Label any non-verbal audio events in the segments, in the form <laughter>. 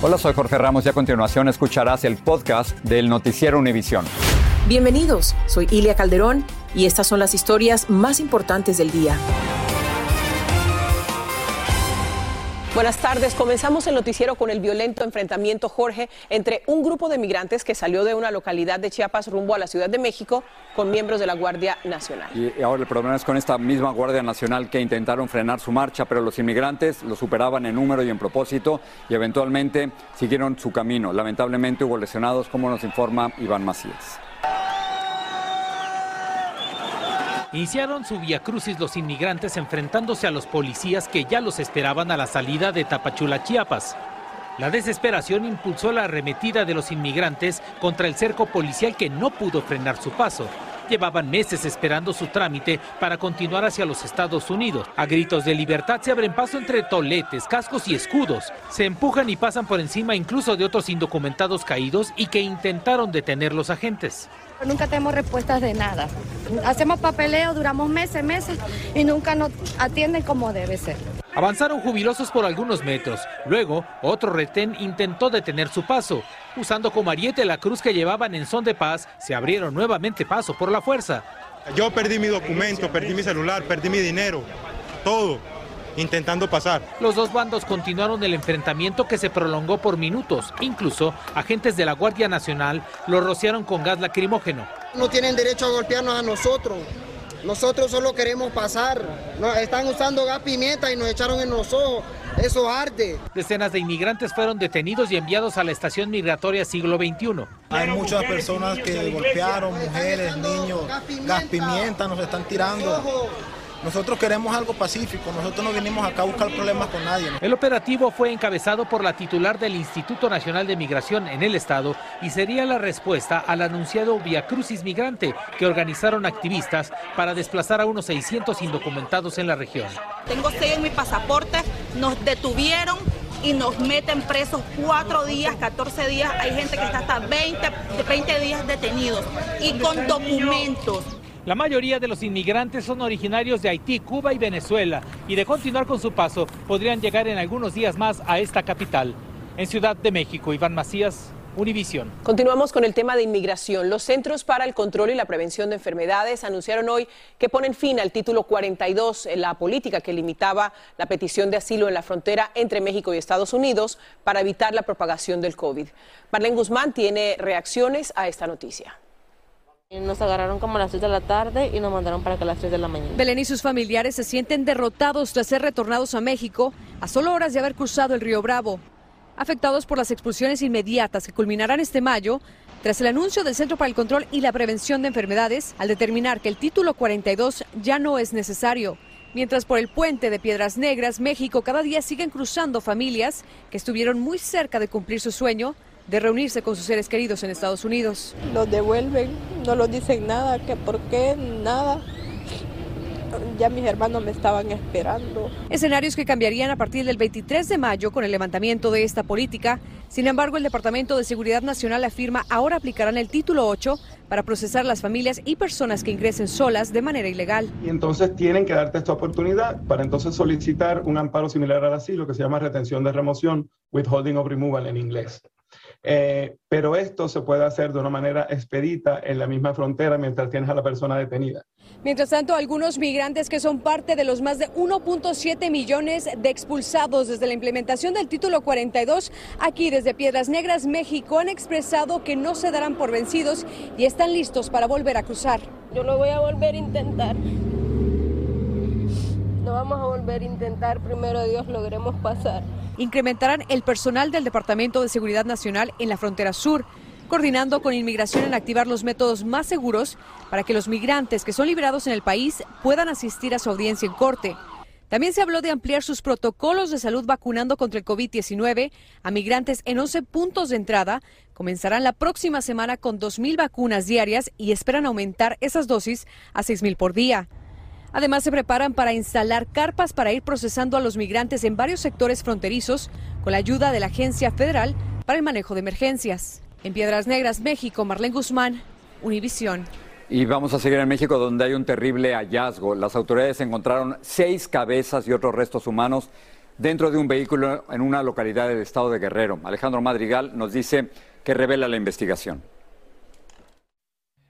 Hola, soy Jorge Ramos y a continuación escucharás el podcast del Noticiero Univisión. Bienvenidos, soy Ilia Calderón y estas son las historias más importantes del día. Buenas tardes. Comenzamos el noticiero con el violento enfrentamiento, Jorge, entre un grupo de migrantes que salió de una localidad de Chiapas rumbo a la Ciudad de México con miembros de la Guardia Nacional. Y ahora el problema es con esta misma Guardia Nacional que intentaron frenar su marcha, pero los inmigrantes lo superaban en número y en propósito y eventualmente siguieron su camino. Lamentablemente hubo lesionados, como nos informa Iván Macías. Iniciaron su vía crucis los inmigrantes enfrentándose a los policías que ya los esperaban a la salida de Tapachula, Chiapas. La desesperación impulsó la arremetida de los inmigrantes contra el cerco policial que no pudo frenar su paso. Llevaban meses esperando su trámite para continuar hacia los Estados Unidos. A gritos de libertad se abren paso entre toletes, cascos y escudos. Se empujan y pasan por encima incluso de otros indocumentados caídos y que intentaron detener los agentes. Nunca tenemos respuestas de nada. Hacemos papeleo, duramos meses, meses y nunca nos atienden como debe ser. Avanzaron jubilosos por algunos metros. Luego, otro retén intentó detener su paso. Usando como ariete la cruz que llevaban en son de paz, se abrieron nuevamente paso por la fuerza. Yo perdí mi documento, perdí mi celular, perdí mi dinero, todo intentando pasar. Los dos bandos continuaron el enfrentamiento que se prolongó por minutos. Incluso agentes de la Guardia Nacional lo rociaron con gas lacrimógeno. No tienen derecho a golpearnos a nosotros. Nosotros solo queremos pasar. están usando gas pimienta y nos echaron en los ojos. Eso arde. Decenas de inmigrantes fueron detenidos y enviados a la estación migratoria siglo XXI. Hay muchas personas que golpearon, mujeres, niños, gas pimienta nos están tirando. Nosotros queremos algo pacífico, nosotros no venimos acá a buscar problemas con nadie. El operativo fue encabezado por la titular del Instituto Nacional de Migración en el estado y sería la respuesta al anunciado Via Crucis Migrante que organizaron activistas para desplazar a unos 600 indocumentados en la región. Tengo seis en mi pasaporte, nos detuvieron y nos meten presos cuatro días, 14 días. Hay gente que está hasta 20, 20 días detenidos y con documentos. La mayoría de los inmigrantes son originarios de Haití, Cuba y Venezuela y de continuar con su paso podrían llegar en algunos días más a esta capital. En Ciudad de México, Iván Macías, Univisión. Continuamos con el tema de inmigración. Los Centros para el Control y la Prevención de Enfermedades anunciaron hoy que ponen fin al título 42 en la política que limitaba la petición de asilo en la frontera entre México y Estados Unidos para evitar la propagación del COVID. Marlene Guzmán tiene reacciones a esta noticia. Nos agarraron como a las 3 de la tarde y nos mandaron para que a las 3 de la mañana. Belén y sus familiares se sienten derrotados tras ser retornados a México a solo horas de haber cruzado el río Bravo. Afectados por las expulsiones inmediatas que culminarán este mayo, tras el anuncio del Centro para el Control y la Prevención de Enfermedades, al determinar que el título 42 ya no es necesario. Mientras por el puente de Piedras Negras, México, cada día siguen cruzando familias que estuvieron muy cerca de cumplir su sueño de reunirse con sus seres queridos en Estados Unidos. Los devuelven, no los dicen nada, que por qué, nada. Ya mis hermanos me estaban esperando. Escenarios que cambiarían a partir del 23 de mayo con el levantamiento de esta política. Sin embargo, el Departamento de Seguridad Nacional afirma ahora aplicarán el título 8 para procesar las familias y personas que ingresen solas de manera ilegal. Y entonces tienen que darte esta oportunidad para entonces solicitar un amparo similar al asilo que se llama retención de remoción, withholding of removal en inglés. Eh, pero esto se puede hacer de una manera expedita en la misma frontera mientras tienes a la persona detenida. Mientras tanto, algunos migrantes que son parte de los más de 1.7 millones de expulsados desde la implementación del título 42 aquí desde Piedras Negras, México, han expresado que no se darán por vencidos y están listos para volver a cruzar. Yo lo voy a volver a intentar. Vamos a volver a intentar. Primero Dios logremos pasar incrementarán el personal del Departamento de Seguridad Nacional en la frontera sur, coordinando con inmigración en activar los métodos más seguros para que los migrantes que son liberados en el país puedan asistir a su audiencia en corte. También se habló de ampliar sus protocolos de salud vacunando contra el COVID-19 a migrantes en 11 puntos de entrada. Comenzarán la próxima semana con 2.000 vacunas diarias y esperan aumentar esas dosis a 6.000 por día. Además, se preparan para instalar carpas para ir procesando a los migrantes en varios sectores fronterizos con la ayuda de la Agencia Federal para el Manejo de Emergencias. En Piedras Negras, México, Marlene Guzmán, Univisión. Y vamos a seguir en México, donde hay un terrible hallazgo. Las autoridades encontraron seis cabezas y otros restos humanos dentro de un vehículo en una localidad del estado de Guerrero. Alejandro Madrigal nos dice que revela la investigación.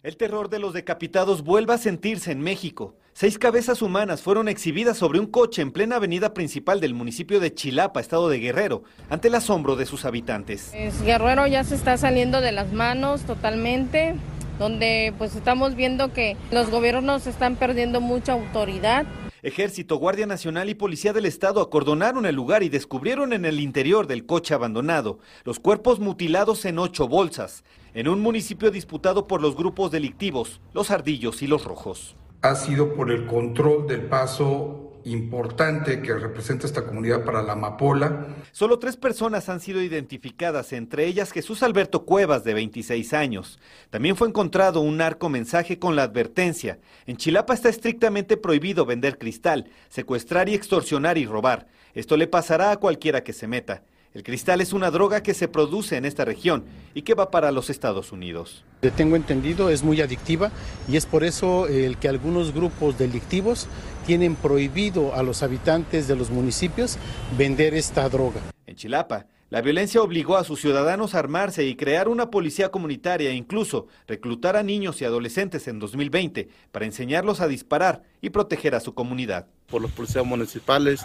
El terror de los decapitados vuelve a sentirse en México. Seis cabezas humanas fueron exhibidas sobre un coche en plena avenida principal del municipio de Chilapa, estado de Guerrero, ante el asombro de sus habitantes. Guerrero ya se está saliendo de las manos totalmente, donde pues estamos viendo que los gobiernos están perdiendo mucha autoridad. Ejército, Guardia Nacional y Policía del Estado acordonaron el lugar y descubrieron en el interior del coche abandonado los cuerpos mutilados en ocho bolsas, en un municipio disputado por los grupos delictivos, los ardillos y los rojos ha sido por el control del paso importante que representa esta comunidad para la amapola. Solo tres personas han sido identificadas, entre ellas Jesús Alberto Cuevas, de 26 años. También fue encontrado un narco mensaje con la advertencia. En Chilapa está estrictamente prohibido vender cristal, secuestrar y extorsionar y robar. Esto le pasará a cualquiera que se meta. El cristal es una droga que se produce en esta región y que va para los Estados Unidos. Tengo entendido, es muy adictiva y es por eso el que algunos grupos delictivos tienen prohibido a los habitantes de los municipios vender esta droga. En Chilapa, la violencia obligó a sus ciudadanos a armarse y crear una policía comunitaria e incluso reclutar a niños y adolescentes en 2020 para enseñarlos a disparar y proteger a su comunidad. Por los policías municipales,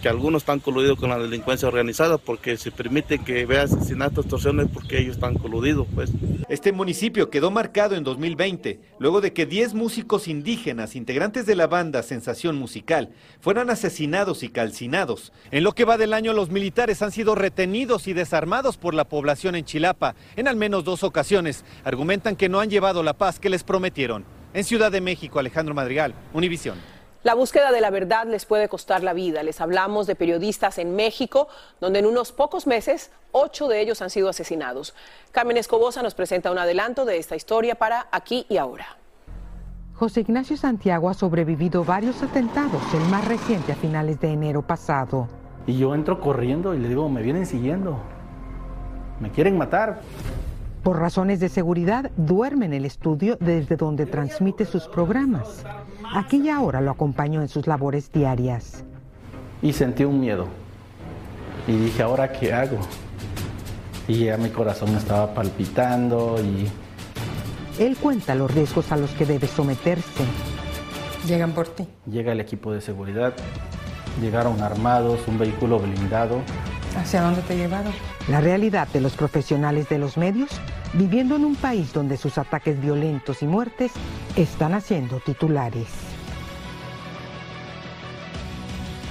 que algunos están coludidos con la delincuencia organizada porque se permite que vea asesinatos, extorsiones porque ellos están coludidos, pues. Este municipio quedó marcado en 2020 luego de que 10 músicos indígenas, integrantes de la banda Sensación Musical, fueran asesinados y calcinados. En lo que va del año, los militares han sido retenidos y desarmados por la población en Chilapa en al menos dos ocasiones. Argumentan que no han llevado la paz que les prometieron. En Ciudad de México, Alejandro Madrigal, Univisión. La búsqueda de la verdad les puede costar la vida. Les hablamos de periodistas en México, donde en unos pocos meses ocho de ellos han sido asesinados. Carmen Escobosa nos presenta un adelanto de esta historia para Aquí y Ahora. José Ignacio Santiago ha sobrevivido varios atentados, el más reciente a finales de enero pasado. Y yo entro corriendo y le digo, me vienen siguiendo, me quieren matar. Por razones de seguridad, duerme en el estudio desde donde transmite sus programas. Aquí y ahora lo acompañó en sus labores diarias. Y sentí un miedo. Y dije, ¿ahora qué hago? Y ya mi corazón estaba palpitando y... Él cuenta los riesgos a los que debe someterse. Llegan por ti. Llega el equipo de seguridad, llegaron armados, un vehículo blindado. ¿Hacia dónde te llevaron? La realidad de los profesionales de los medios viviendo en un país donde sus ataques violentos y muertes están haciendo titulares.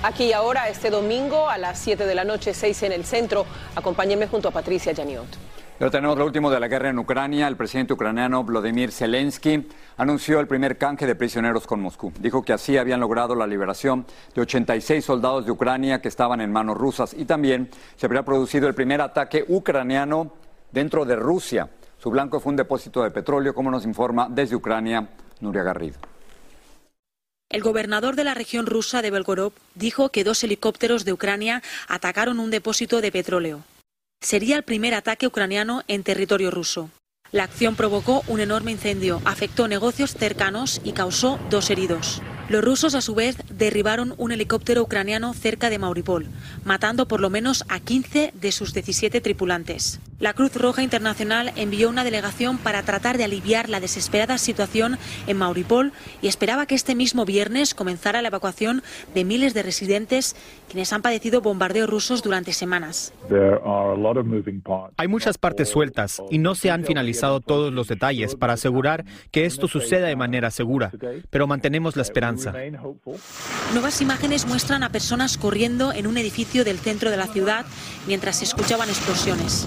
Aquí y ahora, este domingo a las 7 de la noche, 6 en el centro. Acompáñenme junto a Patricia Yaniot. Pero tenemos lo último de la guerra en Ucrania. El presidente ucraniano Vladimir Zelensky anunció el primer canje de prisioneros con Moscú. Dijo que así habían logrado la liberación de 86 soldados de Ucrania que estaban en manos rusas y también se habría producido el primer ataque ucraniano dentro de Rusia. Su blanco fue un depósito de petróleo, como nos informa desde Ucrania Nuria Garrido. El gobernador de la región rusa de Belgorod dijo que dos helicópteros de Ucrania atacaron un depósito de petróleo. Sería el primer ataque ucraniano en territorio ruso. La acción provocó un enorme incendio, afectó negocios cercanos y causó dos heridos. Los rusos, a su vez, derribaron un helicóptero ucraniano cerca de Mauripol, matando por lo menos a 15 de sus 17 tripulantes. La Cruz Roja Internacional envió una delegación para tratar de aliviar la desesperada situación en Mauripol y esperaba que este mismo viernes comenzara la evacuación de miles de residentes quienes han padecido bombardeos rusos durante semanas. Hay muchas partes sueltas y no se han finalizado todos los detalles para asegurar que esto suceda de manera segura, pero mantenemos la esperanza. Nuevas imágenes muestran a personas corriendo en un edificio del centro de la ciudad mientras se escuchaban explosiones.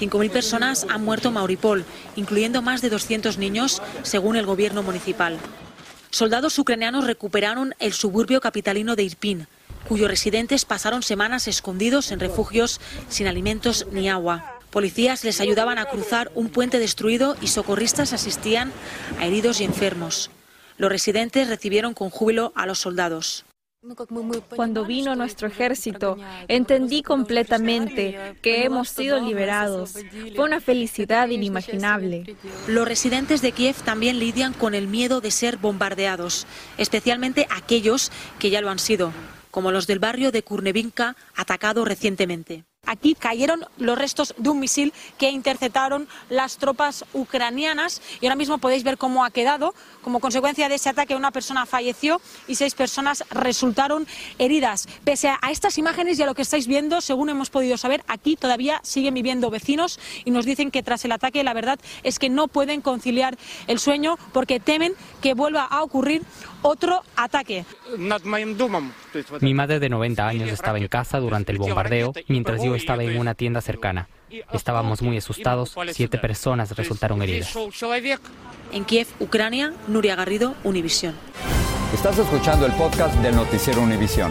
5.000 personas han muerto en Mauripol, incluyendo más de 200 niños, según el gobierno municipal. Soldados ucranianos recuperaron el suburbio capitalino de Irpin, cuyos residentes pasaron semanas escondidos en refugios sin alimentos ni agua. Policías les ayudaban a cruzar un puente destruido y socorristas asistían a heridos y enfermos. Los residentes recibieron con júbilo a los soldados. Cuando vino nuestro ejército, entendí completamente que hemos sido liberados. Fue una felicidad inimaginable. Los residentes de Kiev también lidian con el miedo de ser bombardeados, especialmente aquellos que ya lo han sido. como los del barrio de Kurnevinka, atacado recientemente. Aquí cayeron los restos de un misil que interceptaron las tropas ucranianas y ahora mismo podéis ver cómo ha quedado. Como consecuencia de ese ataque una persona falleció y seis personas resultaron heridas. Pese a estas imágenes y a lo que estáis viendo, según hemos podido saber, aquí todavía siguen viviendo vecinos y nos dicen que tras el ataque la verdad es que no pueden conciliar el sueño porque temen que vuelva a ocurrir otro ataque. Mi madre de 90 años estaba en casa durante el bombardeo mientras yo estaba en una tienda cercana. Estábamos muy asustados, siete personas resultaron heridas. En Kiev, Ucrania, Nuria Garrido, Univisión. Estás escuchando el podcast del noticiero Univisión.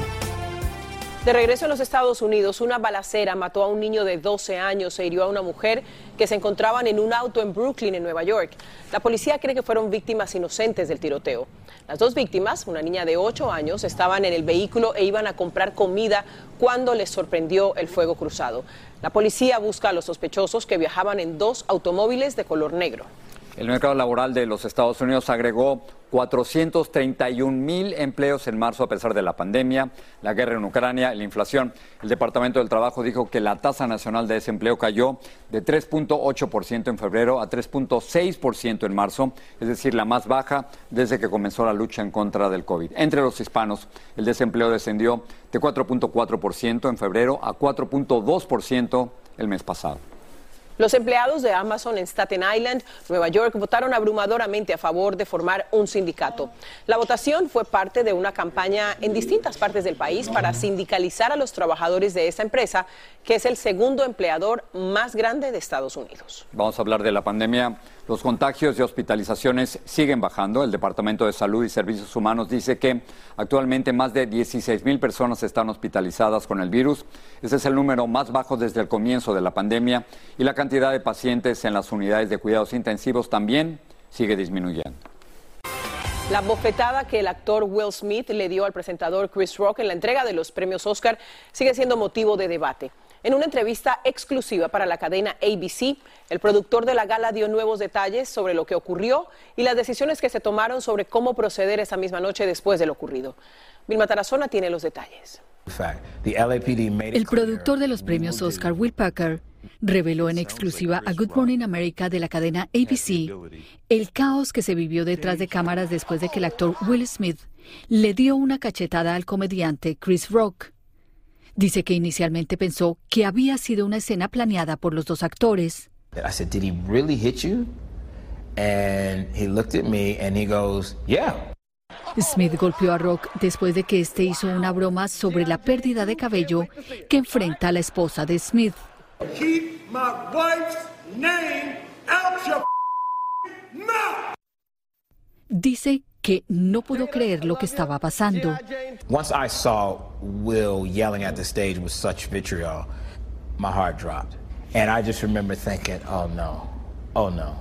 De regreso a los Estados Unidos, una balacera mató a un niño de 12 años e hirió a una mujer que se encontraban en un auto en Brooklyn, en Nueva York. La policía cree que fueron víctimas inocentes del tiroteo. Las dos víctimas, una niña de 8 años, estaban en el vehículo e iban a comprar comida cuando les sorprendió el fuego cruzado. La policía busca a los sospechosos que viajaban en dos automóviles de color negro. El mercado laboral de los Estados Unidos agregó 431 mil empleos en marzo a pesar de la pandemia, la guerra en Ucrania y la inflación. El Departamento del Trabajo dijo que la tasa nacional de desempleo cayó de 3.8% en febrero a 3.6% en marzo, es decir, la más baja desde que comenzó la lucha en contra del COVID. Entre los hispanos, el desempleo descendió de 4.4% en febrero a 4.2% el mes pasado. Los empleados de Amazon en Staten Island, Nueva York, votaron abrumadoramente a favor de formar un sindicato. La votación fue parte de una campaña en distintas partes del país para sindicalizar a los trabajadores de esa empresa, que es el segundo empleador más grande de Estados Unidos. Vamos a hablar de la pandemia. Los contagios y hospitalizaciones siguen bajando. El Departamento de Salud y Servicios Humanos dice que actualmente más de 16 mil personas están hospitalizadas con el virus. Ese es el número más bajo desde el comienzo de la pandemia y la cantidad de pacientes en las unidades de cuidados intensivos también sigue disminuyendo. La bofetada que el actor Will Smith le dio al presentador Chris Rock en la entrega de los premios Oscar sigue siendo motivo de debate. En una entrevista exclusiva para la cadena ABC, el productor de la gala dio nuevos detalles sobre lo que ocurrió y las decisiones que se tomaron sobre cómo proceder esa misma noche después de lo ocurrido. Vilma Tarazona tiene los detalles. El productor de los premios Oscar, Will Packer, reveló en exclusiva a Good Morning America de la cadena ABC el caos que se vivió detrás de cámaras después de que el actor Will Smith le dio una cachetada al comediante Chris Rock. Dice que inicialmente pensó que había sido una escena planeada por los dos actores. I said, "Did he really hit you?" And he looked at me and he goes, "Yeah." Smith golpeó a Rock después de que este hizo una broma sobre la pérdida de cabello que enfrenta a la esposa de Smith. Keep my wife's name out your mouth. Dice que no pudo creer lo que estaba pasando. Once I saw Will yelling at the stage with such vitriol, my heart dropped. And I just remember thinking, oh no, oh no,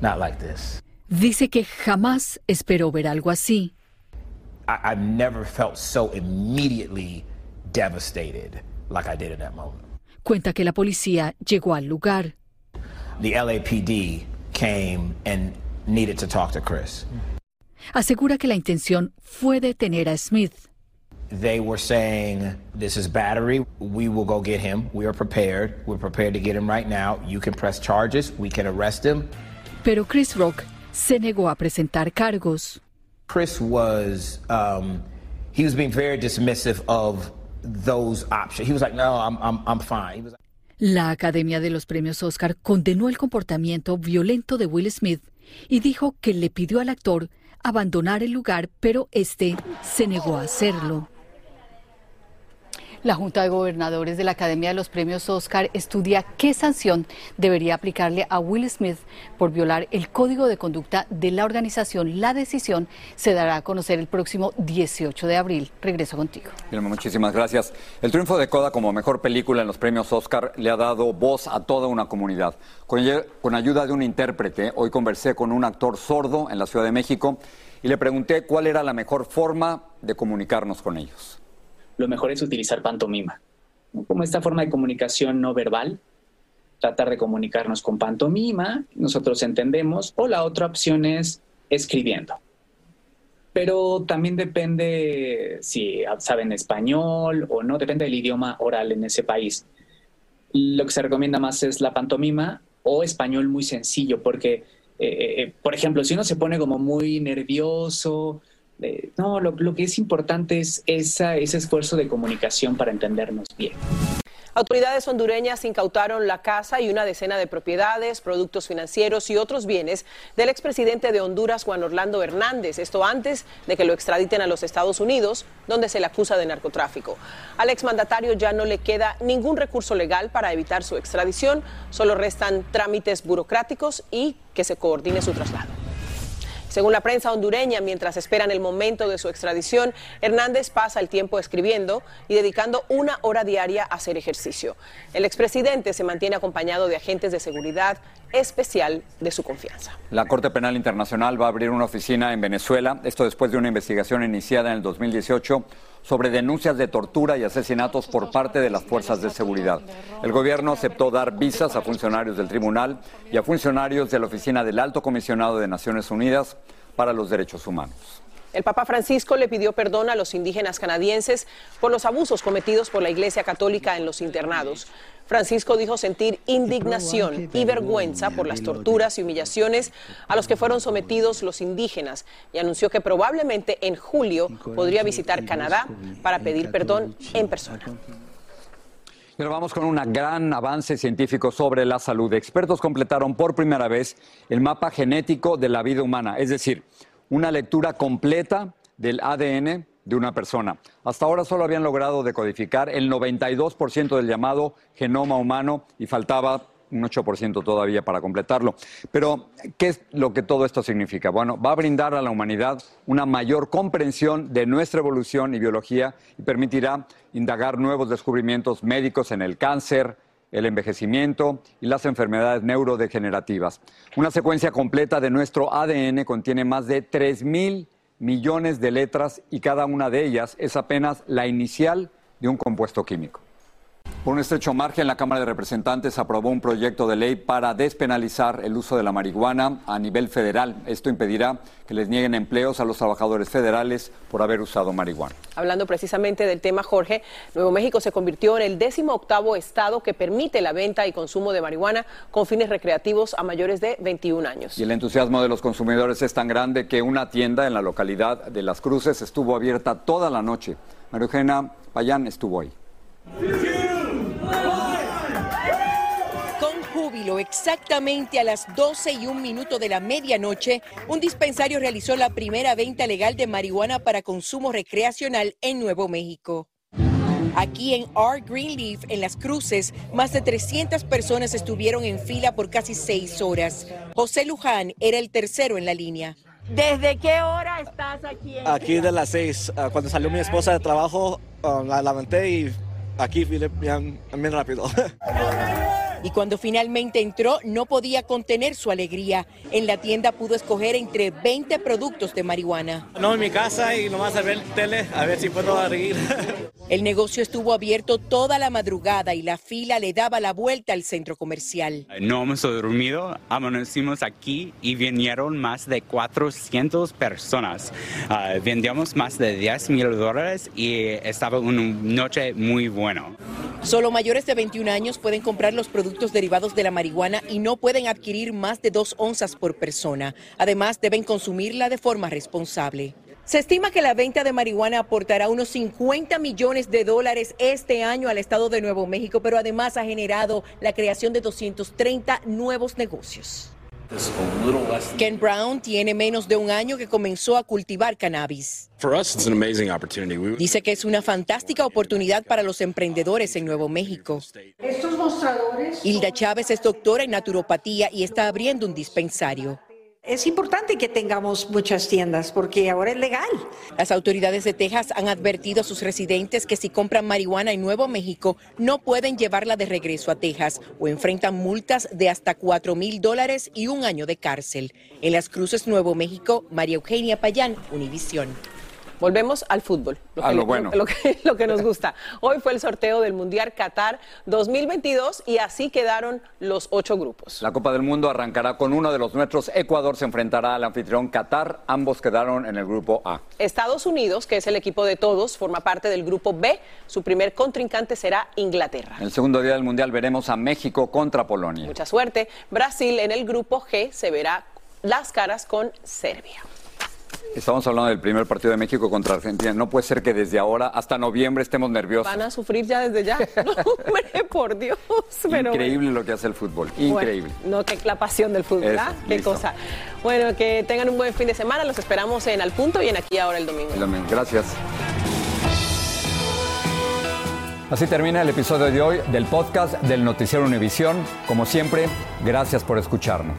not like this. Dice que jamás esperó ver algo así. I, I've never felt so immediately devastated like I did in that moment. Cuenta que la policía llegó al lugar. The LAPD came and needed to talk to Chris. Asegura que la intención fue detener a Smith. They were saying, This is battery. We will go get him. We are prepared. We're prepared to get him right now. You can press charges. We can arrest him. Pero Chris Rock se negó a presentar cargos. Chris was, um, he was being very dismissive of those options. He was like, No, I'm, I'm, I'm fine. He was La Academia de los Premios Oscar condenó el comportamiento violento de Will Smith y dijo que le pidió al actor abandonar el lugar, pero este se negó a hacerlo. La Junta de Gobernadores de la Academia de los Premios Oscar estudia qué sanción debería aplicarle a Will Smith por violar el código de conducta de la organización. La decisión se dará a conocer el próximo 18 de abril. Regreso contigo. Vilma, muchísimas gracias. El triunfo de Coda como mejor película en los premios Oscar le ha dado voz a toda una comunidad. Con ayuda de un intérprete, hoy conversé con un actor sordo en la Ciudad de México y le pregunté cuál era la mejor forma de comunicarnos con ellos lo mejor es utilizar pantomima, como esta forma de comunicación no verbal, tratar de comunicarnos con pantomima, nosotros entendemos, o la otra opción es escribiendo. pero también depende si saben español o no, depende del idioma oral en ese país. Lo que se recomienda más es la pantomima o español muy sencillo, porque, eh, eh, por ejemplo, si uno se pone como muy nervioso, no, lo, que es importante es ese esfuerzo de comunicación para entendernos bien. Autoridades hondureñas incautaron la casa y una decena de propiedades, productos financieros y otros bienes del expresidente de Honduras, Juan Orlando Hernández. Esto antes de que lo extraditen a los Estados Unidos, donde se le acusa de narcotráfico. Al exmandatario ya no le queda ningún recurso legal para evitar su extradición, solo restan trámites burocráticos y que se coordine su traslado. Según la prensa hondureña, mientras esperan el momento de su extradición, Hernández pasa el tiempo escribiendo y dedicando una hora diaria a hacer ejercicio. El expresidente se mantiene acompañado de agentes de seguridad especial de su confianza. La Corte Penal Internacional va a abrir una oficina en Venezuela, esto después de una investigación iniciada en el 2018 sobre denuncias de tortura y asesinatos por parte de las fuerzas de seguridad. El gobierno aceptó dar visas a funcionarios del tribunal y a funcionarios de la Oficina del Alto Comisionado de Naciones Unidas para los Derechos Humanos. El Papa Francisco le pidió perdón a los indígenas canadienses por los abusos cometidos por la Iglesia Católica en los internados. Francisco dijo sentir indignación y vergüenza por las torturas y humillaciones a los que fueron sometidos los indígenas y anunció que probablemente en julio podría visitar Canadá para pedir perdón en persona. Pero vamos con un gran avance científico sobre la salud. Expertos completaron por primera vez el mapa genético de la vida humana, es decir, una lectura completa del ADN de una persona. Hasta ahora solo habían logrado decodificar el 92% del llamado genoma humano y faltaba un 8% todavía para completarlo. Pero, ¿qué es lo que todo esto significa? Bueno, va a brindar a la humanidad una mayor comprensión de nuestra evolución y biología y permitirá indagar nuevos descubrimientos médicos en el cáncer, el envejecimiento y las enfermedades neurodegenerativas. Una secuencia completa de nuestro ADN contiene más de 3.000 millones de letras y cada una de ellas es apenas la inicial de un compuesto químico. Por un estrecho margen, la Cámara de Representantes aprobó un proyecto de ley para despenalizar el uso de la marihuana a nivel federal. Esto impedirá que les nieguen empleos a los trabajadores federales por haber usado marihuana. Hablando precisamente del tema, Jorge, Nuevo México se convirtió en el décimo octavo estado que permite la venta y consumo de marihuana con fines recreativos a mayores de 21 años. Y el entusiasmo de los consumidores es tan grande que una tienda en la localidad de Las Cruces estuvo abierta toda la noche. María Eugenia Payán estuvo ahí. Exactamente a las 12 y un minuto de la medianoche, un dispensario realizó la primera venta legal de marihuana para consumo recreacional en Nuevo México. Aquí en R Greenleaf, en Las Cruces, más de 300 personas estuvieron en fila por casi seis horas. José Luján era el tercero en la línea. ¿Desde qué hora estás aquí? aquí de las seis. Ah, cuando salió mi esposa de trabajo, ah, la levanté y aquí vine bien, bien rápido. <laughs> y cuando finalmente entró no podía contener su alegría. En la tienda pudo escoger entre 20 productos de marihuana. No, en mi casa y nomás a ver tele, a ver si puedo reír. <laughs> El negocio estuvo abierto toda la madrugada y la fila le daba la vuelta al centro comercial. No hemos dormido, amanecimos aquí y vinieron más de 400 personas. Uh, vendíamos más de 10 mil dólares y estaba una noche muy buena. Solo mayores de 21 años pueden comprar los productos derivados de la marihuana y no pueden adquirir más de dos onzas por persona. Además, deben consumirla de forma responsable. Se estima que la venta de marihuana aportará unos 50 millones de dólares este año al estado de Nuevo México, pero además ha generado la creación de 230 nuevos negocios. Ken Brown tiene menos de un año que comenzó a cultivar cannabis. Dice que es una fantástica oportunidad para los emprendedores en Nuevo México. Estos mostradores. Hilda Chávez es doctora en naturopatía y está abriendo un dispensario. Es importante que tengamos muchas tiendas porque ahora es legal. Las autoridades de Texas han advertido a sus residentes que si compran marihuana en Nuevo México no pueden llevarla de regreso a Texas o enfrentan multas de hasta 4 mil dólares y un año de cárcel. En Las Cruces, Nuevo México, María Eugenia Payán, Univisión. Volvemos al fútbol, lo, que, lo, bueno. lo, que, lo que nos gusta. Hoy fue el sorteo del Mundial Qatar 2022 y así quedaron los ocho grupos. La Copa del Mundo arrancará con uno de los nuestros. Ecuador se enfrentará al anfitrión Qatar. Ambos quedaron en el grupo A. Estados Unidos, que es el equipo de todos, forma parte del grupo B. Su primer contrincante será Inglaterra. El segundo día del Mundial veremos a México contra Polonia. Mucha suerte. Brasil en el grupo G se verá las caras con Serbia. Estamos hablando del primer partido de México contra Argentina. No puede ser que desde ahora hasta noviembre estemos nerviosos. Van a sufrir ya desde ya. <laughs> No, hombre, por Dios. Increíble lo que hace el fútbol. Increíble. no, que la pasión del fútbol, ¿ah? Qué cosa. Bueno, que tengan un buen fin de semana. Los esperamos en Al Punto y en Aquí Ahora el domingo. El domingo. Gracias. Así termina el episodio de hoy del podcast del Noticiero Univisión. Como siempre, gracias por escucharnos.